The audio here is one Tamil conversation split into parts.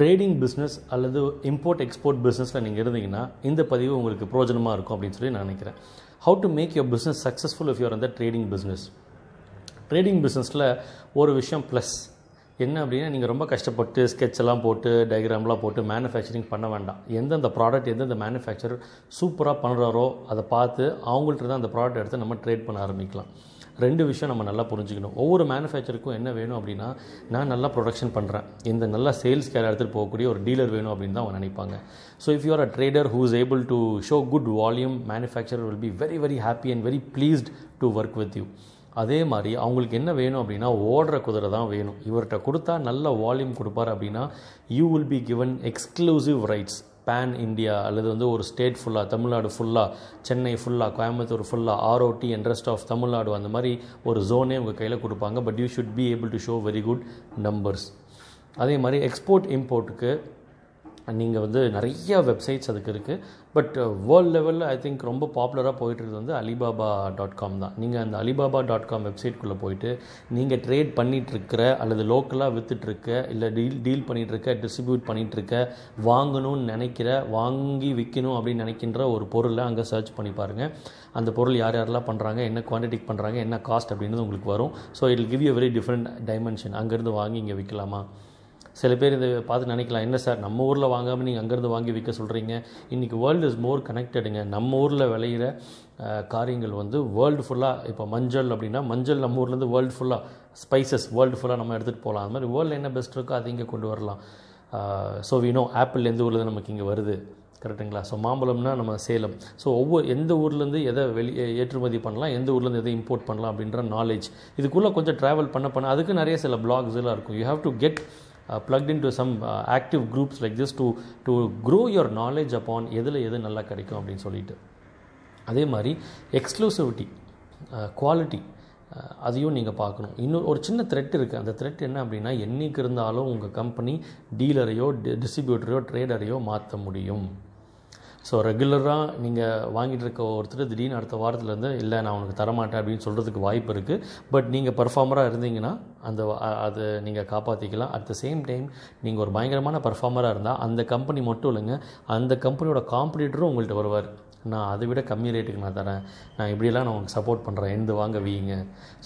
ட்ரேடிங் பிஸ்னஸ் அல்லது இம்போர்ட் எக்ஸ்போர்ட் பிஸ்னஸில் நீங்கள் இருந்தீங்கன்னா இந்த பதிவு உங்களுக்கு பிரோஜனமாக இருக்கும் அப்படின்னு சொல்லி நான் நினைக்கிறேன். How to make your business successful if your அந்த ட்ரேடிங் பிஸ்னஸ் ட்ரேடிங் பிஸ்னஸில் ஒரு விஷயம் ப்ளஸ் என்ன அப்படின்னா நீங்கள் ரொம்ப கஷ்டப்பட்டு ஸ்கெட்செல்லாம் எல்லாம் போட்டு டயக்ராம்லாம் போட்டு மேனுஃபேக்சரிங் பண்ண வேண்டாம். எந்தெந்த ப்ராடக்ட் எந்தெந்த மேனுஃபேக்சரர் சூப்பராக பண்ணுறாரோ அதை பார்த்து அவங்கள்ட்ட தான் அந்த ப்ராடக்ட் எடுத்து நம்ம ட்ரேட் பண்ண ஆரம்பிக்கலாம். ரெண்டு விஷயம் நம்ம நல்லா புரிஞ்சுக்கணும். ஒவ்வொரு மேனுஃபேக்சருக்கும் என்ன வேணும் அப்படின்னா நான் நல்லா ப்ரொடக்ஷன் பண்ணுறேன் இந்த நல்லா சேல்ஸ் கேர் எடுத்துகிட்டு போகக்கூடிய ஒரு டீலர் வேணும் அப்படின்னு தான் அவங்க நினைப்பாங்க. So if you are a trader who is able to show good volume manufacturer will be very very happy and very pleased to work with you அதே மாதிரி அவங்களுக்கு என்ன வேணும் அப்படின்னா ஓடுற குதிரை தான் வேணும். இவர்கிட்ட கொடுத்தா நல்ல வால்யூம் கொடுப்பார் அப்படின்னா you will be given exclusive rights pan India அல்லது வந்து ஒரு ஸ்டேட் ஃபுல்லாக தமிழ்நாடு ஃபுல்லாக சென்னை ஃபுல்லாக கோயம்புத்தூர் ஃபுல்லாக ROD and rest of Tamil Nadu அந்த மாதிரி ஒரு ஜோனே உங்கள் கையில் கொடுப்பாங்க. But you should be able to show very good numbers அதே மாதிரி எக்ஸ்போர்ட் இம்போர்ட்டுக்கு நீங்கள் வந்து நிறைய வெப்சைட்ஸ் அதுக்கு இருக்குது பட் வேர்ல்டு லெவலில் ஐ திங்க் ரொம்ப பாப்புலராக போயிட்டு வந்து அலிபாபா டாட் காம் தான். நீங்கள் அந்த அலிபாபா டாட் காம் வெப்சைட்குள்ளே போயிட்டு நீங்கள் ட்ரேட் பண்ணிகிட்ருக்கிற அல்லது லோக்கலாக விற்றுட்ருக்க இல்லை டீல் டீல் பண்ணிகிட்ருக்க டிஸ்ட்ரிபியூட் பண்ணிகிட்ருக்க வாங்கணும்னு நினைக்கிற வாங்கி விற்கணும் அப்படின்னு நினைக்கின்ற ஒரு பொருளை அங்கே சர்ச் பண்ணி பாருங்கள் அந்த பொருள் யார் யாரெல்லாம் பண்ணுறாங்க என்ன குவான்டிட்டிக்கு பண்ணுறாங்க என்ன காஸ்ட் அப்படின்றது உங்களுக்கு வரும். So it give you very different dimension அங்கேருந்து வாங்கி இங்கே விற்கலாமா சில பேர் இதை பார்த்து நினைக்கலாம். என்ன சார் நம்ம ஊரில் வாங்காமல் நீங்கள் அங்கேருந்து வாங்கி விற்க சொல்கிறீங்க இன்றைக்கி வேர்ல்டு இஸ் மோர் கனெக்டடுங்க நம்ம ஊரில் விளையிற காரியங்கள் வந்து வேர்ல்டு ஃபுல்லாக இப்போ மஞ்சள் அப்படின்னா மஞ்சள் நம்ம ஊர்லேருந்து வேர்ல்டு ஃபுல்லாக ஸ்பைசஸ் வேர்ல்டு ஃபுல்லாக நம்ம எடுத்துகிட்டு போகலாம் அது மாதிரி வேர்ல்டில் என்ன பெஸ்ட் இருக்கோ அதை இங்கே கொண்டு வரலாம். ஸோ வினோ ஆப்பிள் எந்த ஊரில் நமக்கு இங்கே வருது? கரெக்டுங்களா ஸோ மாம்பழம்னா நம்ம சேலம். ஸோ ஒவ்வொரு எந்த ஊர்லேருந்து எதை வெளியே ஏற்றுமதி பண்ணலாம் எந்த ஊர்லேருந்து எதை இம்போர்ட் பண்ணலாம் அப்படின்ற நாலேஜ் இதுக்குள்ளே கொஞ்சம் ட்ராவல் பண்ண பண்ண அதுக்கு நிறைய சில பிளாக்ஸ் எல்லாம் இருக்கும். You have to get Uh, plugged into some uh, active groups like this to to grow your knowledge upon எதில் எது நல்லா கிடைக்கும் அப்படின்னு சொல்லிட்டு. அதே மாதிரி எக்ஸ்க்ளூசிவிட்டி குவாலிட்டி uh, uh, அதையும் நீங்கள் பார்க்கணும். இன்னும் ஒரு சின்ன த்ரெட் இருக்குது அந்த த்ரெட் என்ன அப்படின்னா என்றைக்கு இருந்தாலும் உங்கள் கம்பெனி டீலரையோ டிஸ்ட்ரிபியூட்டரையோ ட்ரேடரையோ மாற்ற முடியும். ஸோ ரெகுலராக நீங்கள் வாங்கிட்டு இருக்க ஒருத்தர் திடீர்னு அடுத்த வாரத்துலேருந்து இல்லை நான் உனக்கு தரமாட்டேன் அப்படின்னு சொல்கிறதுக்கு வாய்ப்பு இருக்குது பட் நீங்கள் பர்ஃபார்மராக இருந்தீங்கன்னா அந்த அதை நீங்கள் காப்பாற்றிக்கலாம் அட் த சேம் டைம் நீங்கள் ஒரு பயங்கரமான பர்ஃபார்மராக இருந்தால் அந்த கம்பெனி மட்டும் இல்லைங்க அந்த கம்பெனியோட காம்படிட்டரும் உங்கள்கிட்ட வருவார். நான் அதை விட கம்மி ரேட்டுக்கு நான் தரேன். நான் இப்படியெல்லாம் நான் உங்களுக்கு சப்போர்ட் பண்ணுறேன் எந்த வாங்க வீங்க.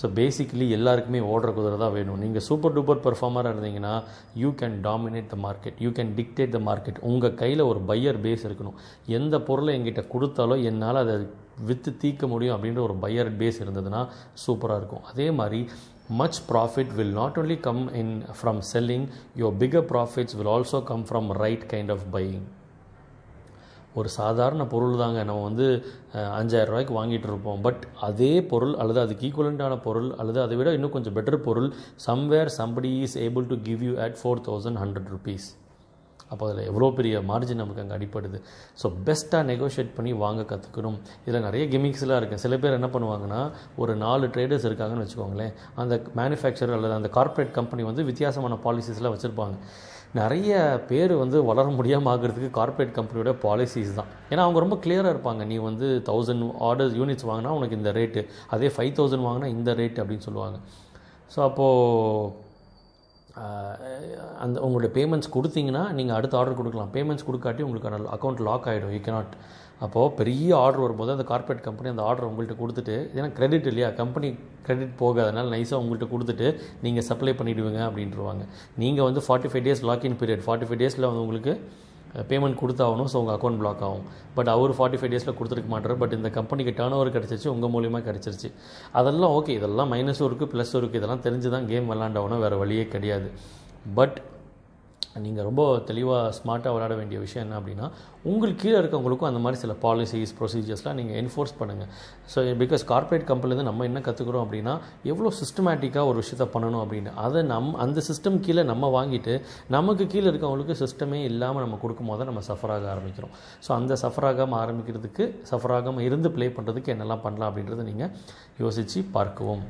ஸோ பேசிக்கலி எல்லாருக்குமே ஓடுற குதிரை தான் வேணும் நீங்கள் சூப்பர் டூப்பர் பெர்ஃபார்மராக இருந்தீங்கன்னா you can dominate the market you can dictate the market உங்கள் கையில் ஒரு பையர் பேஸ் இருக்கணும். எந்த பொருளை எங்கிட்ட கொடுத்தாலும் என்னால் அதை விற்று தீர்க்க முடியும் அப்படின்ற ஒரு பையர் பேஸ் இருந்ததுன்னா சூப்பராக இருக்கும். அதே மாதிரி much profit will not only come in from selling your bigger profits will also come from right kind of buying. ஒரு சாதாரண பொருள் தாங்க. நம்ம வந்து அஞ்சாயிரம் ரூபாய்க்கு வாங்கிட்டு இருப்போம். பட் அதே பொருள் அல்லது அதுக்கு ஈக்குவலண்ட்டான பொருள் அல்லது அதை விட இன்னும் கொஞ்சம் பெட்டர் பொருள் somewhere somebody is able to give you at four thousand hundred rupees அப்போ அதில் எவ்வளோ பெரிய மார்ஜின் நமக்கு அங்கே அடிப்படுது ஸோ பெஸ்ட்டாக நெகோஷியேட் பண்ணி வாங்க கற்றுக்கணும் இதில் நிறைய கிமிக்ஸ்லாம் இருக்குது சில பேர் என்ன பண்ணுவாங்கன்னா ஒரு நாலு ட்ரேடர்ஸ் இருக்காங்கன்னு வச்சுக்கோங்களேன். அந்த மேனுஃபேக்சர் அல்லது அந்த கார்ப்பரேட் கம்பெனி வந்து வித்தியாசமான பாலிசிஸ்லாம் வச்சுருப்பாங்க. நிறைய பேர் வந்து வளர முடியாமல் ஆகிறதுக்கு கார்ப்பரேட் கம்பெனியோட பாலிசிஸ் தான். ஏன்னா அவங்க ரொம்ப கிளியராக இருப்பாங்க. நீ வந்து தௌசண்ட் ஆர்டர்ஸ் யூனிட்ஸ் வாங்கினா உனக்கு இந்த ரேட்டு அதே ஃபைவ் தௌசண்ட் வாங்கினா இந்த ரேட் அப்படின்னு சொல்லுவாங்க. ஸோ அப்போது அந்த உங்களுடைய பேமெண்ட்ஸ் கொடுத்தீங்கன்னா நீங்கள் அடுத்த ஆர்டர் கொடுக்கலாம். பேமெண்ட்ஸ் கொடுக்காட்டி உங்களுக்கு அக்கௌண்ட் லாக் ஆகிடும் யூ கேனாட் அப்போது பெரிய ஆர்டர் வரும்போது அந்த கார்ப்பரேட் கம்பெனி அந்த ஆர்டர் உங்கள்கிட்ட கொடுத்துட்டு ஏன்னா கிரெடிட் இல்லையா? கம்பெனி கிரெடிட் போகாதனால நைஸாக உங்கள்கிட்ட கொடுத்துட்டு நீங்கள் சப்ளை பண்ணிவிடுவீங்க அப்படின்ட்டுருவாங்க நீங்கள் வந்து forty five days login period forty five டேஸில் வந்து உங்களுக்கு பேமெண்ட் கொடுத்தாகணும் ஸோ உங்கள் அக்கௌண்ட் பிளாக் ஆகும். பட் அவர் ஃபார்ட்டி ஃபைவ் டேஸில் கொடுத்துருக்க மாட்டார். பட் இந்த கம்பெனிக்கு டேர்ன் ஓவர் கிடச்சிருச்சு உங்கள் மூலியமாக கிடச்சிருச்சு. அதெல்லாம் ஓகே இதெல்லாம் மைனஸும் இருக்குது ப்ளஸும் இருக்குது இதெல்லாம் தெரிஞ்சு தான் கேம் விளாண்டவனும் வேறு வழியே கிடையாது. பட் நீங்கள் ரொம்ப தெளிவாக ஸ்மார்ட்டாக விளையாட வேண்டிய விஷயம் என்ன அப்படின்னா உங்களுக்கு கீழே இருக்கவங்களுக்கும் அந்த மாதிரி சில பாலிசிஸ் ப்ரொசீஜர்ஸ்லாம் நீங்கள் என்ஃபோர்ஸ் பண்ணுங்கள் ஸோ பிகாஸ் கார்ப்பரேட் கம்பெனிலேருந்து நம்ம என்ன கற்றுக்குறோம் அப்படின்னா எவ்வளோ சிஸ்டமேட்டிக்காக ஒரு விஷயத்த பண்ணணும் அப்படின்னு. அதை நம் அந்த சிஸ்டம் கீழே நம்ம வாங்கிட்டு நமக்கு கீழே இருக்கவங்களுக்கு சிஸ்டமே இல்லாமல் நம்ம கொடுக்கும் போது நம்ம சஃபராக ஆரம்பிக்கிறோம். ஸோ அந்த சஃபராகாமல் ஆரம்பிக்கிறதுக்கு சஃபராகாமல் இருந்து ப்ளே பண்ணுறதுக்கு என்னெல்லாம் பண்ணலாம் அப்படின்றத நீங்கள் யோசித்து பார்க்கவும்.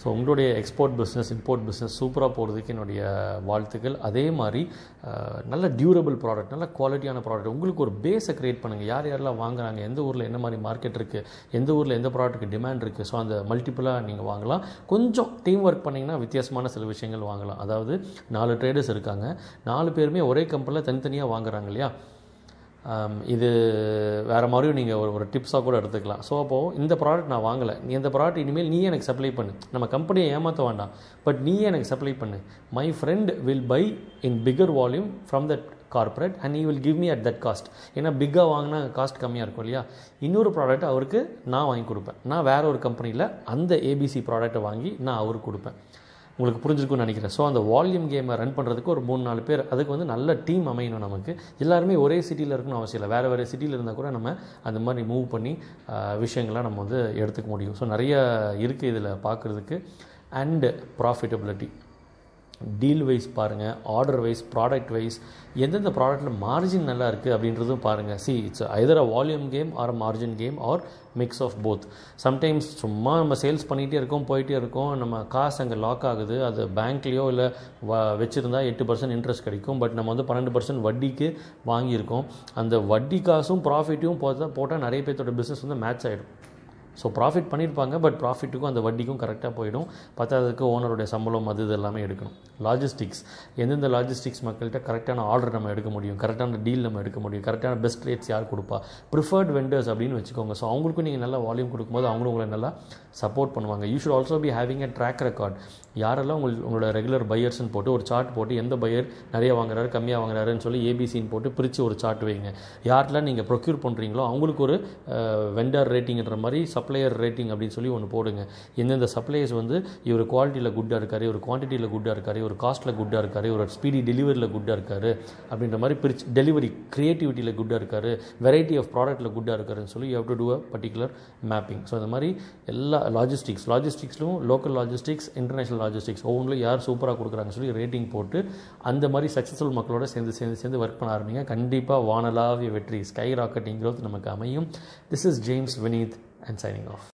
ஸோ உங்களுடைய எக்ஸ்போர்ட் பிஸ்னஸ் இம்போர்ட் பிஸ்னஸ் சூப்பராக போகிறதுக்கு என்னுடைய வாழ்த்துக்கள். அதே மாதிரி நல்ல டியூரபிள் ப்ராடக்ட் நல்ல குவாலிட்டியான ப்ராடக்ட் உங்களுக்கு ஒரு பேஸை க்ரியேட் பண்ணுங்கள் யார் யாரெல்லாம் வாங்குறாங்க? எந்த ஊரில் என்ன மாதிரி மார்க்கெட் இருக்குது எந்த ஊரில் எந்த ப்ராடக்ட்டுக்கு டிமாண்ட் இருக்குது ஸோ அந்த மல்டிப்புளாக நீங்கள் வாங்கலாம். கொஞ்சம் டீம் ஒர்க் பண்ணிங்கன்னா வித்தியாசமான சில விஷயங்கள் வாங்கலாம். அதாவது நாலு ட்ரேடர்ஸ் இருக்காங்க. நாலு பேருமே ஒரே கம்பெனியில் தனித்தனியாக வாங்குறாங்க இல்லையா? இது வேறு மாதிரியும் நீங்கள் ஒரு ஒரு டிப்ஸாக கூட எடுத்துக்கலாம். ஸோ அப்போது இந்த ப்ராடக்ட் நான் வாங்கலை. நீ இந்த ப்ராடக்ட் இனிமேல் நீயே எனக்கு சப்ளை பண்ணு. நம்ம கம்பெனியை ஏமாற்ற வேண்டாம். பட் நீயே எனக்கு சப்ளை பண்ணு. My friend will buy in bigger volume from that corporate and he will give me at that cost ஏன்னா பிக்காக வாங்கினா காஸ்ட் கம்மியாக இருக்கும் இல்லையா? இன்னொரு ப்ராடக்ட் அவருக்கு நான் வாங்கி கொடுப்பேன். நான் வேறு ஒரு கம்பெனியில் அந்த ஏபிசி ப்ராடக்ட்டை வாங்கி நான் அவருக்கு கொடுப்பேன். உங்களுக்கு புரிஞ்சிருக்கும்னு நினைக்கிறேன். ஸோ அந்த வால்யூம் கேமை ரன் பண்ணுறதுக்கு ஒரு மூணு நாலு பேர் அதுக்கு வந்து நல்ல டீம் அமையணும் நமக்கு. எல்லாருமே ஒரே சிட்டியில் இருக்கணும் அவசியம் இல்லை. வேறு வேறு சிட்டியில் இருந்தால் கூட நம்ம அந்த மாதிரி மூவ் பண்ணி ஆஹ், விஷயங்களை நம்ம வந்து எடுத்துக்க முடியும். ஸோ நிறைய இருக்குது இதில் பார்க்குறதுக்கு அண்டு ப்ராஃபிட்டபிலிட்டி டீல் வைஸ் பாருங்கள் ஆர்டர் வைஸ் ப்ராடக்ட் வைஸ் எந்தெந்த ப்ராடக்ட்டில் மார்ஜின் நல்லா இருக்குது அப்படின்றதும் பாருங்கள் see it's either a volume game or margin game or mix of both sometimes சும்மா நம்ம சேல்ஸ் பண்ணிகிட்டே இருக்கோம் போயிட்டே இருக்கோம் நம்ம காசு அங்கே லாக் ஆகுது அது பேங்க்லேயோ இல்லை வ வச்சுருந்தா எட்டு பர்சன்ட் இன்ட்ரெஸ்ட் கிடைக்கும். பட் நம்ம வந்து பன்னெண்டு பர்சன்ட் வட்டிக்கு வாங்கியிருக்கோம். அந்த வட்டி காசும் ப்ராஃபிட்டும் போட்டால் போட்டால் நிறைய பேர்த்தோட பிஸ்னஸ் வந்து மேட்ச் ஆகிடும் ஸோ ப்ராஃபிட் பண்ணியிருப்பாங்க பட் ப்ராஃபிட்டுக்கும் அந்த வட்டிக்கும் கரெக்டாக போயிடும். பத்தாததுக்கு ஓனருடைய சம்பளம் அது இது எல்லாமே எடுக்கணும். லாஜிஸ்டிக்ஸ் எந்தெந்த லாஜிஸ்டிக்ஸ் மக்கள்கிட்ட கரெக்டான ஆர்டர் நம்ம எடுக்க முடியும்? கரெக்டான டீல் நம்ம எடுக்க முடியும்? கரெக்டான பெஸ்ட் ரேட்ஸ் யார் கொடுப்பா? ப்ரிஃபர்ட் வெண்டர்ஸ் அப்படின்னு வச்சுக்கோங்க. ஸோ அவங்களுக்கும் நீங்கள் நல்லா வால்யூம் கொடுக்கும்போது அவங்களும் உங்களை நல்லா சப்போர்ட் பண்ணுவாங்க. You should also be having a track record யாரெல்லாம் உங்கள் உங்களோட ரெகுலர் பையர்ஸ்னு போட்டு ஒரு சார்ட் போட்டு எந்த பையர் நிறைய வாங்குறாரு கம்மியாக வாங்குறாருன்னு சொல்லி ஏபிசின்னு போட்டு பிரித்து ஒரு சார்ட் வைங்க. யாரெல்லாம் நீங்கள் ப்ரொக்யூர் பண்ணுறீங்களோ அவங்களுக்கு ஒரு வெண்டர் ரேட்டிங்கிற மாதிரி சப்ளையர் ரேட்டிங் அப்படின்னு சொல்லி ஒன்று போடுங்க. எந்தெந்த சப்ளையர்ஸ் வந்து இவர் குவாலிட்டியில் குட்டாக இருக்காரு இவர் குவான்டிட்டியில் குட்டாக இருக்காரு இவர் காஸ்ட்டில் குட்டாக இருக்காரு இவர் ஸ்பீடி டெலிவரியில் குட்டாக இருக்காரு அப்படின்ற மாதிரி பிரிச்சு டெலிவரி க்ரியேட்டிவிட்டியில் குட்டாக இருக்காரு வெரைட்டி ஆஃப் ப்ராடக்ட்டில் குட்டாக இருக்காருன்னு சொல்லி you have to do a particular mapping so இந்த மாதிரி எல்லா லாஜிஸ்டிக்ஸ் லாஜிஸ்டிக்ஸ்லும் லோக்கல் லாஜிஸ்டிக்ஸ் இன்டர்நேஷனல் லாஜிஸ்டிக்ஸ் ஒவ்வொன்றிலும் யார் சூப்பராக கொடுக்குறாங்கன்னு சொல்லி ரேட்டிங் போட்டு அந்த மாதிரி சக்ஸஸ்ஃபுல் மக்களோட சேர்ந்து சேர்ந்து சேர்ந்து ஒர்க் பண்ண ஆரம்பிங்க. கண்டிப்பாக வானலாவிய வெற்றி ஸ்கை ராக்கெட்டிங் க்ரோத் நமக்கு அமையும். This is James Vineeth and signing off